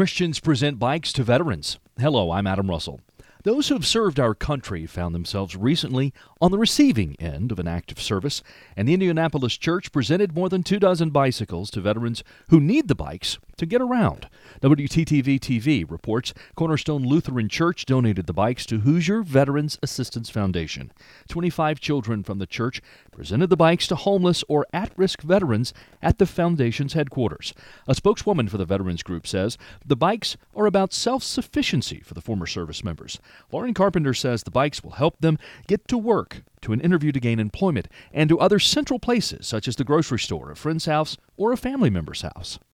Christians present bikes to veterans. Hello, I'm Adam Russell. Those who have served our country found themselves recently on the receiving end of an act of service, and the Indianapolis church presented more than two dozen bicycles to veterans who need the bikes to get around. WTTV TV reports Cornerstone Lutheran Church donated the bikes to Hoosier Veterans Assistance Foundation. 25 children from the church presented the bikes to homeless or at risk veterans at the foundation's headquarters. A spokeswoman for the veterans group says the bikes are about self sufficiency for the former service members. Lauren Carpenter says the bikes will help them get to work, to an interview to gain employment, and to other central places such as the grocery store, a friend's house, or a family member's house.